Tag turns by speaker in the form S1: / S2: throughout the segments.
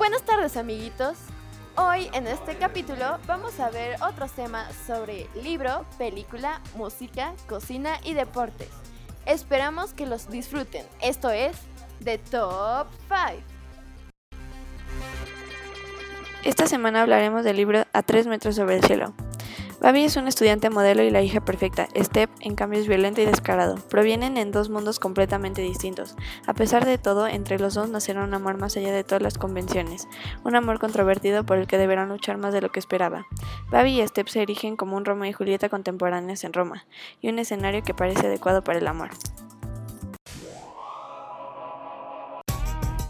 S1: Buenas tardes amiguitos. Hoy en este capítulo vamos a ver otros temas sobre libro, película, música, cocina y deportes. Esperamos que los disfruten. Esto es The Top 5.
S2: Esta semana hablaremos del libro A tres metros sobre el cielo. Babi es un estudiante modelo y la hija perfecta. Step, en cambio, es violento y descarado. Provienen en dos mundos completamente distintos. A pesar de todo, entre los dos nacerá un amor más allá de todas las convenciones. Un amor controvertido por el que deberán luchar más de lo que esperaba. Babi y Step se erigen como un Romeo y Julieta contemporáneos en Roma, y un escenario que parece adecuado para el amor.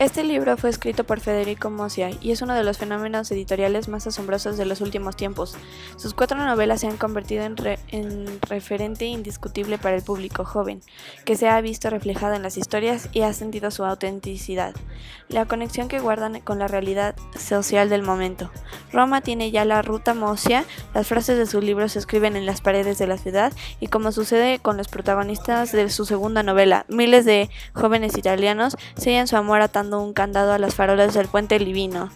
S2: Este libro fue escrito por Federico Mosia y es uno de los fenómenos editoriales más asombrosos de los últimos tiempos. Sus cuatro novelas se han convertido en, referente indiscutible para el público joven, que se ha visto reflejado en las historias y ha sentido su autenticidad, la conexión que guardan con la realidad social del momento. Roma tiene ya la ruta Mosia, las frases de sus libros se escriben en las paredes de la ciudad y como sucede con los protagonistas de su segunda novela, miles de jóvenes italianos sellan su amor atando un candado a las farolas del puente Livino.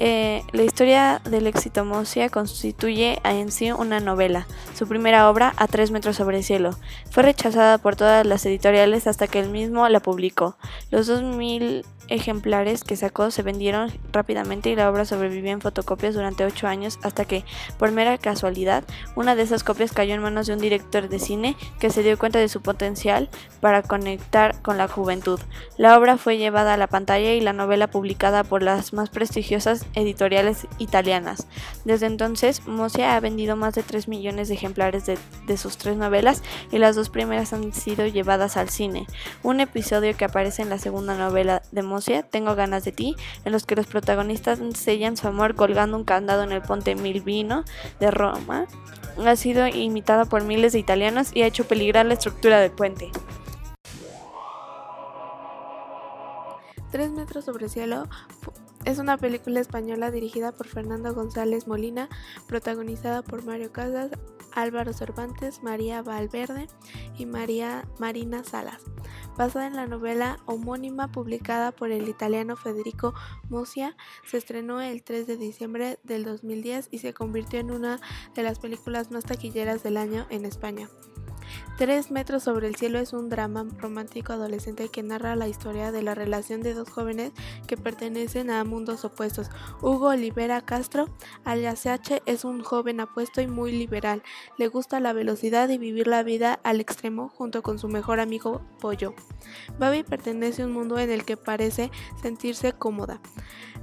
S2: Eh, la historia del éxito Mosia constituye en sí una novela, su primera obra a tres metros sobre el cielo. Fue rechazada por todas las editoriales hasta que él mismo la publicó. Los dos mil ejemplares que sacó se vendieron rápidamente y la obra sobrevivió en fotocopias durante ocho años hasta que, por mera casualidad, una de esas copias cayó en manos de un director de cine que se dio cuenta de su potencial para conectar con la juventud. La obra fue llevada a la pantalla y la novela publicada por las más prestigiosas editoriales italianas. Desde entonces, Mosia ha vendido más de 3 millones de ejemplares de, de sus tres novelas y las dos primeras han sido llevadas al cine. Un episodio que aparece en la segunda novela de Mosia tengo ganas de ti, en los que los protagonistas sellan su amor colgando un candado en el ponte Milvino de Roma, ha sido imitada por miles de italianos y ha hecho peligrar la estructura del puente.
S3: Tres metros sobre el cielo es una película española dirigida por Fernando González Molina, protagonizada por Mario Casas, Álvaro Cervantes, María Valverde y María Marina Salas basada en la novela homónima publicada por el italiano Federico Mosia, se estrenó el 3 de diciembre del 2010 y se convirtió en una de las películas más taquilleras del año en España. Tres metros sobre el cielo es un drama romántico adolescente que narra la historia de la relación de dos jóvenes que pertenecen a mundos opuestos. Hugo Olivera Castro, alias H, es un joven apuesto y muy liberal. Le gusta la velocidad y vivir la vida al extremo junto con su mejor amigo Pollo. Babi pertenece a un mundo en el que parece sentirse cómoda.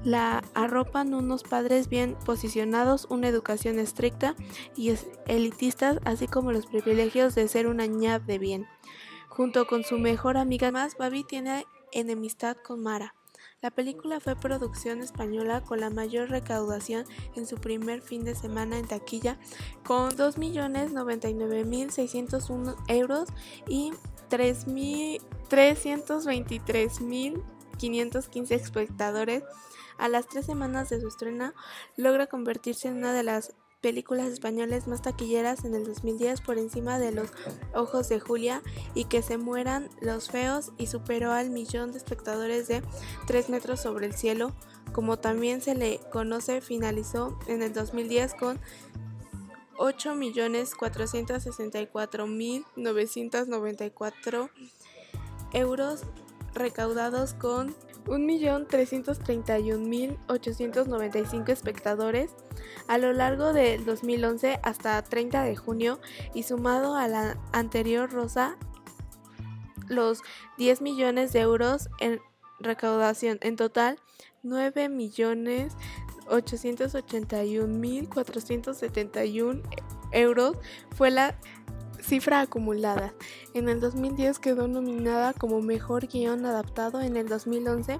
S3: La arropan unos padres bien posicionados, una educación estricta y elitistas, así como los privilegios de ser una ñab de bien. Junto con su mejor amiga más, Babi tiene enemistad con Mara. La película fue producción española con la mayor recaudación en su primer fin de semana en taquilla, con 2.099.601 euros y 323.515 espectadores a las tres semanas de su estreno, logra convertirse en una de las películas españolas más taquilleras en el 2010 por encima de Los Ojos de Julia y Que se mueran los feos y superó al millón de espectadores de Tres metros sobre el cielo, como también se le conoce, finalizó en el 2010 con 8.464.994 euros recaudados con 1.331.895 espectadores a lo largo del 2011 hasta 30 de junio y sumado a la anterior rosa los 10 millones de euros en recaudación. En total, 9 millones 881.471 euros fue la cifra acumulada. En el 2010 quedó nominada como Mejor Guión Adaptado. En el 2011,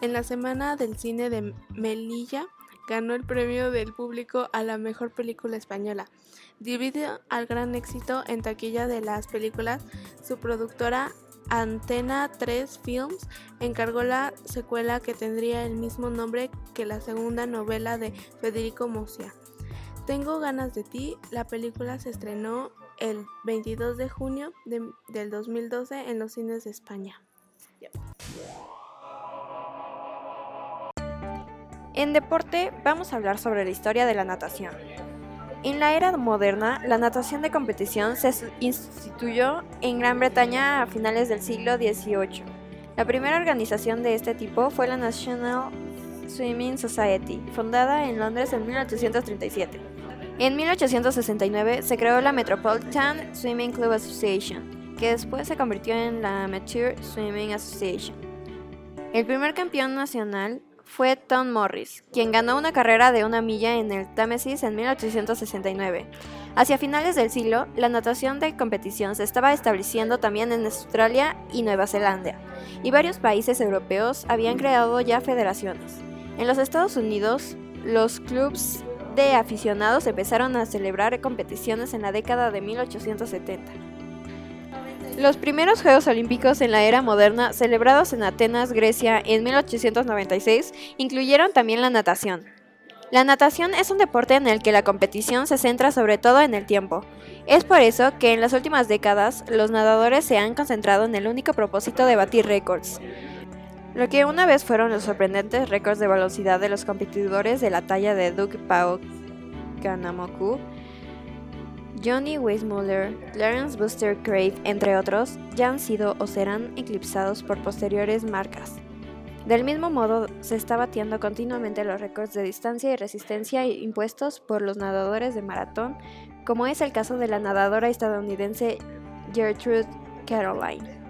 S3: en la Semana del Cine de Melilla, ganó el premio del público a la Mejor Película Española. Debido al gran éxito en taquilla de las películas, su productora Antena 3 Films encargó la secuela que tendría el mismo nombre que la segunda novela de Federico Mosia. Tengo ganas de ti, la película se estrenó el 22 de junio del 2012 en los cines de España.
S4: En deporte vamos a hablar sobre la historia de la natación. En la era moderna, la natación de competición se instituyó en Gran Bretaña a finales del siglo XVIII. La primera organización de este tipo fue la National Swimming Society, fundada en Londres en 1837. En 1869 se creó la Metropolitan Swimming Club Association, que después se convirtió en la Amateur Swimming Association. El primer campeón nacional fue Tom Morris, quien ganó una carrera de una milla en el Támesis en 1869. Hacia finales del siglo, la natación de competición se estaba estableciendo también en Australia y Nueva Zelanda, y varios países europeos habían creado ya federaciones. En los Estados Unidos, los clubes de aficionados empezaron a celebrar competiciones en la década de 1870. Los primeros Juegos Olímpicos en la era moderna, celebrados en Atenas, Grecia, en 1896, incluyeron también la natación. La natación es un deporte en el que la competición se centra sobre todo en el tiempo. Es por eso que en las últimas décadas los nadadores se han concentrado en el único propósito de batir récords. Lo que una vez fueron los sorprendentes récords de velocidad de los competidores de la talla de Doug Pao Kanamoku, Johnny Weissmuller, Clarence Buster Crave, entre otros, ya han sido o serán eclipsados por posteriores marcas. Del mismo modo, se está batiendo continuamente los récords de distancia y resistencia impuestos por los nadadores de maratón, como es el caso de la nadadora estadounidense Gertrude Caroline,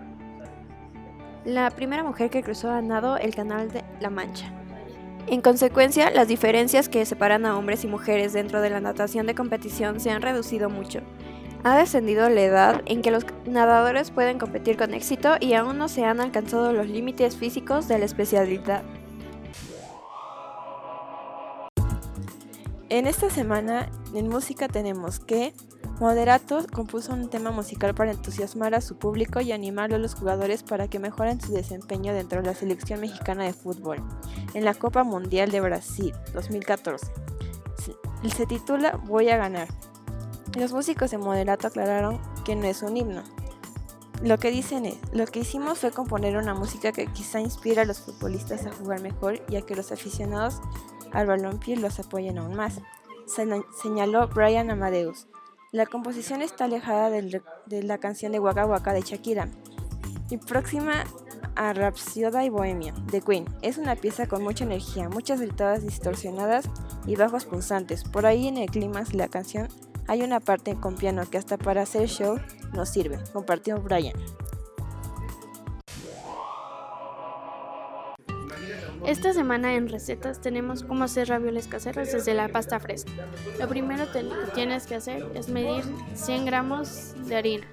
S4: la primera mujer que cruzó a nado el Canal de la Mancha. En consecuencia, las diferencias que separan a hombres y mujeres dentro de la natación de competición se han reducido mucho. Ha descendido la edad en que los nadadores pueden competir con éxito y aún no se han alcanzado los límites físicos de la especialidad.
S5: En esta semana en música tenemos que Moderato compuso un tema musical para entusiasmar a su público y animar a los jugadores para que mejoren su desempeño dentro de la selección mexicana de fútbol en la Copa Mundial de Brasil 2014. Se titula Voy a ganar. Los músicos de Moderato aclararon que no es un himno. Lo que dicen es, lo que hicimos fue componer una música que quizá inspira a los futbolistas a jugar mejor y a que los aficionados al balompié los apoyen aún más, señaló Brian Amadeus. La composición está alejada de la canción de Waka Waka de Shakira y próxima a Rhapsody y Bohemia de Queen. Es una pieza con mucha energía, muchas gritadas distorsionadas y bajos pulsantes. Por ahí en el clímax de la canción hay una parte con piano que hasta para hacer show nos sirve, compartió Brian.
S6: Esta semana en recetas tenemos cómo hacer ravioles caseros desde la pasta fresca. Lo primero que tienes que hacer es medir 100 gramos de harina.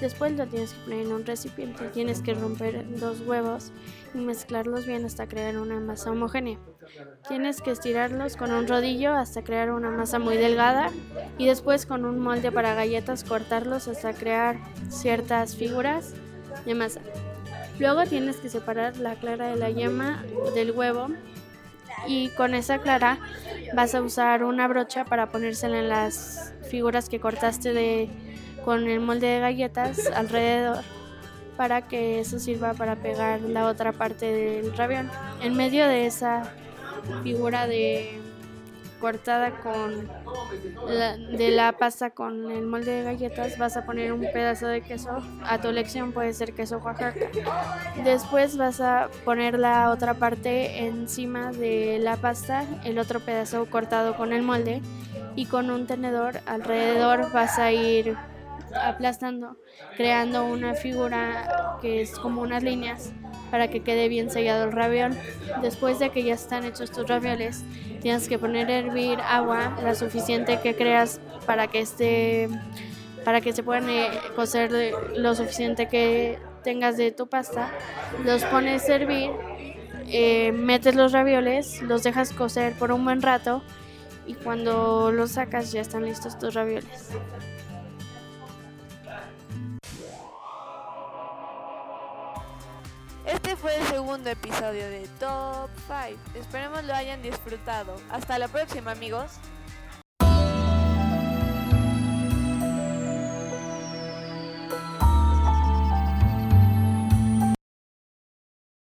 S6: Después lo tienes que poner en un recipiente. Tienes que romper dos huevos y mezclarlos bien hasta crear una masa homogénea. Tienes que estirarlos con un rodillo hasta crear una masa muy delgada y después con un molde para galletas cortarlos hasta crear ciertas figuras de masa. Luego tienes que separar la clara de la yema del huevo y con esa clara vas a usar una brocha para ponérsela en las figuras que cortaste de, con el molde de galletas alrededor para que eso sirva para pegar la otra parte del ravión. En medio de esa figura de cortada con de la pasta con el molde de galletas vas a poner un pedazo de queso a tu elección puede ser queso Oaxaca. Después vas a poner la otra parte encima de la pasta el otro pedazo cortado con el molde y con un tenedor alrededor vas a ir aplastando creando una figura que es como unas líneas para que quede bien sellado el raviol. Después de que ya están hechos tus ravioles, tienes que poner a hervir agua, la suficiente que creas para que esté para que se puedan eh, cocer lo suficiente que tengas de tu pasta. Los pones a hervir, eh, metes los ravioles, los dejas cocer por un buen rato y cuando los sacas ya están listos tus ravioles.
S2: Este fue el segundo episodio de Top 5. Esperemos lo hayan disfrutado. Hasta la próxima amigos.